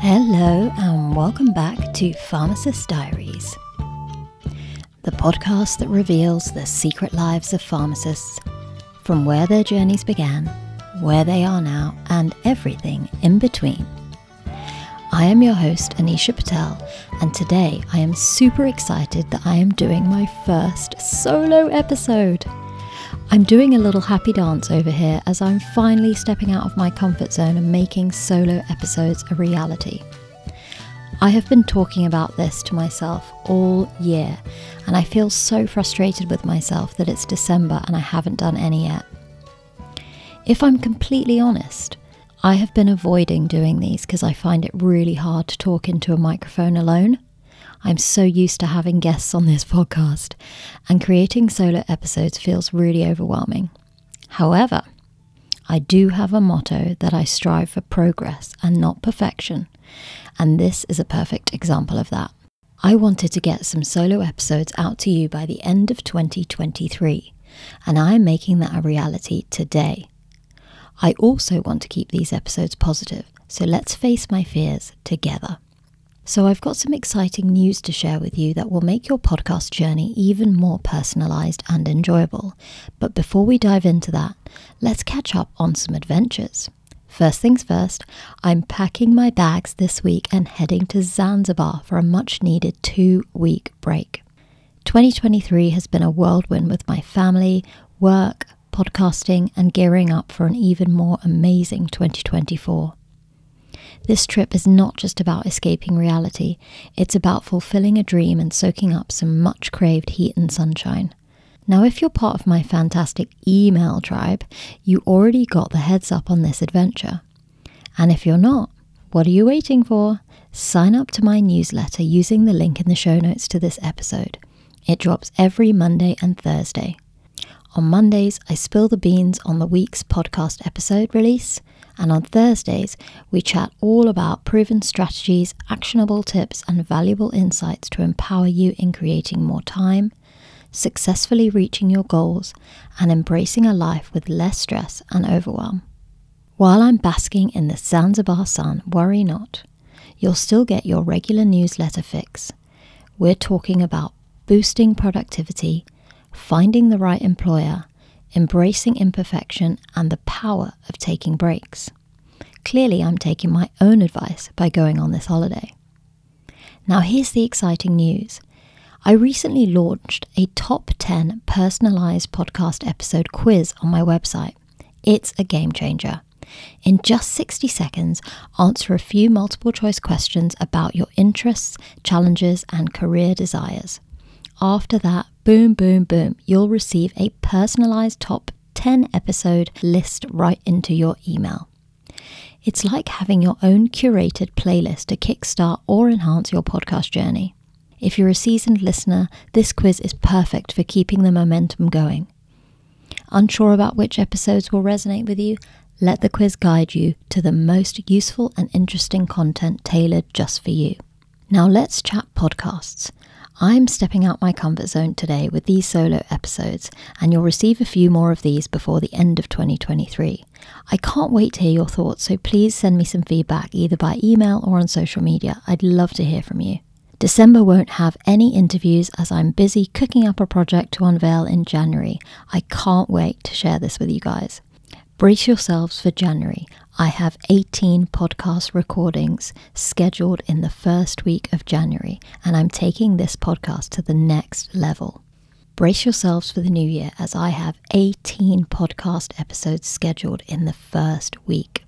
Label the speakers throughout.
Speaker 1: Hello, and welcome back to Pharmacist Diaries, the podcast that reveals the secret lives of pharmacists from where their journeys began, where they are now, and everything in between. I am your host, Anisha Patel, and today I am super excited that I am doing my first solo episode. I'm doing a little happy dance over here as I'm finally stepping out of my comfort zone and making solo episodes a reality. I have been talking about this to myself all year, and I feel so frustrated with myself that it's December and I haven't done any yet. If I'm completely honest, I have been avoiding doing these because I find it really hard to talk into a microphone alone. I'm so used to having guests on this podcast, and creating solo episodes feels really overwhelming. However, I do have a motto that I strive for progress and not perfection, and this is a perfect example of that. I wanted to get some solo episodes out to you by the end of 2023, and I am making that a reality today. I also want to keep these episodes positive, so let's face my fears together. So, I've got some exciting news to share with you that will make your podcast journey even more personalized and enjoyable. But before we dive into that, let's catch up on some adventures. First things first, I'm packing my bags this week and heading to Zanzibar for a much needed two week break. 2023 has been a whirlwind with my family, work, podcasting, and gearing up for an even more amazing 2024. This trip is not just about escaping reality, it's about fulfilling a dream and soaking up some much craved heat and sunshine. Now, if you're part of my fantastic email tribe, you already got the heads up on this adventure. And if you're not, what are you waiting for? Sign up to my newsletter using the link in the show notes to this episode. It drops every Monday and Thursday. On Mondays, I spill the beans on the week's podcast episode release, and on Thursdays, we chat all about proven strategies, actionable tips, and valuable insights to empower you in creating more time, successfully reaching your goals, and embracing a life with less stress and overwhelm. While I'm basking in the Zanzibar sun, worry not. You'll still get your regular newsletter fix. We're talking about boosting productivity, finding the right employer, embracing imperfection, and the power of taking breaks. Clearly, I'm taking my own advice by going on this holiday. Now, here's the exciting news. I recently launched a top 10 personalized podcast episode quiz on my website. It's a game changer. In just 60 seconds, answer a few multiple choice questions about your interests, challenges, and career desires. After that, boom, boom, boom, you'll receive a personalized top 10 episode list right into your email. It's like having your own curated playlist to kickstart or enhance your podcast journey. If you're a seasoned listener, this quiz is perfect for keeping the momentum going. Unsure about which episodes will resonate with you? Let the quiz guide you to the most useful and interesting content tailored just for you. Now let's chat podcasts. I'm stepping out my comfort zone today with these solo episodes, and you'll receive a few more of these before the end of 2023. I can't wait to hear your thoughts, so please send me some feedback either by email or on social media. I'd love to hear from you. December won't have any interviews as I'm busy cooking up a project to unveil in January. I can't wait to share this with you guys. Brace yourselves for January. I have 18 podcast recordings scheduled in the first week of January, and I'm taking this podcast to the next level. Brace yourselves for the new year as I have 18 podcast episodes scheduled in the first week.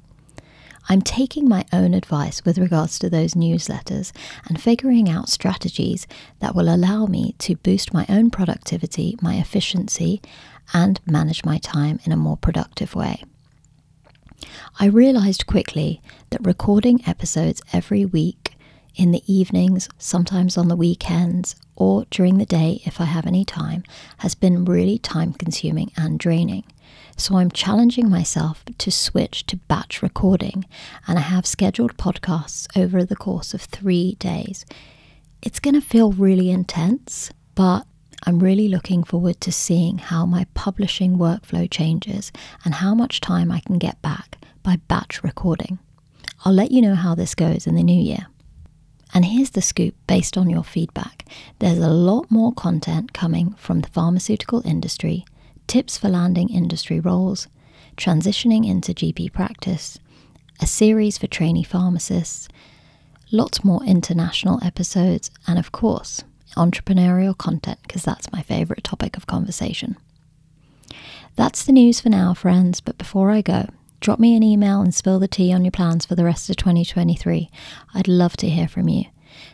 Speaker 1: I'm taking my own advice with regards to those newsletters and figuring out strategies that will allow me to boost my own productivity, my efficiency, and manage my time in a more productive way. I realized quickly that recording episodes every week in the evenings, sometimes on the weekends, or during the day if I have any time, has been really time consuming and draining. So I'm challenging myself to switch to batch recording, and I have scheduled podcasts over the course of three days. It's going to feel really intense, but I'm really looking forward to seeing how my publishing workflow changes and how much time I can get back by batch recording. I'll let you know how this goes in the new year. And here's the scoop based on your feedback there's a lot more content coming from the pharmaceutical industry, tips for landing industry roles, transitioning into GP practice, a series for trainee pharmacists, lots more international episodes, and of course, entrepreneurial content because that's my favourite topic of conversation. That's the news for now, friends, but before I go, drop me an email and spill the tea on your plans for the rest of 2023. I'd love to hear from you.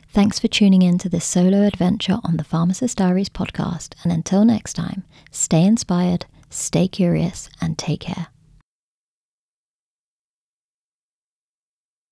Speaker 1: Thanks for tuning in to this solo adventure on the Pharmacist Diaries podcast, and until next time, stay inspired, stay curious, and take care.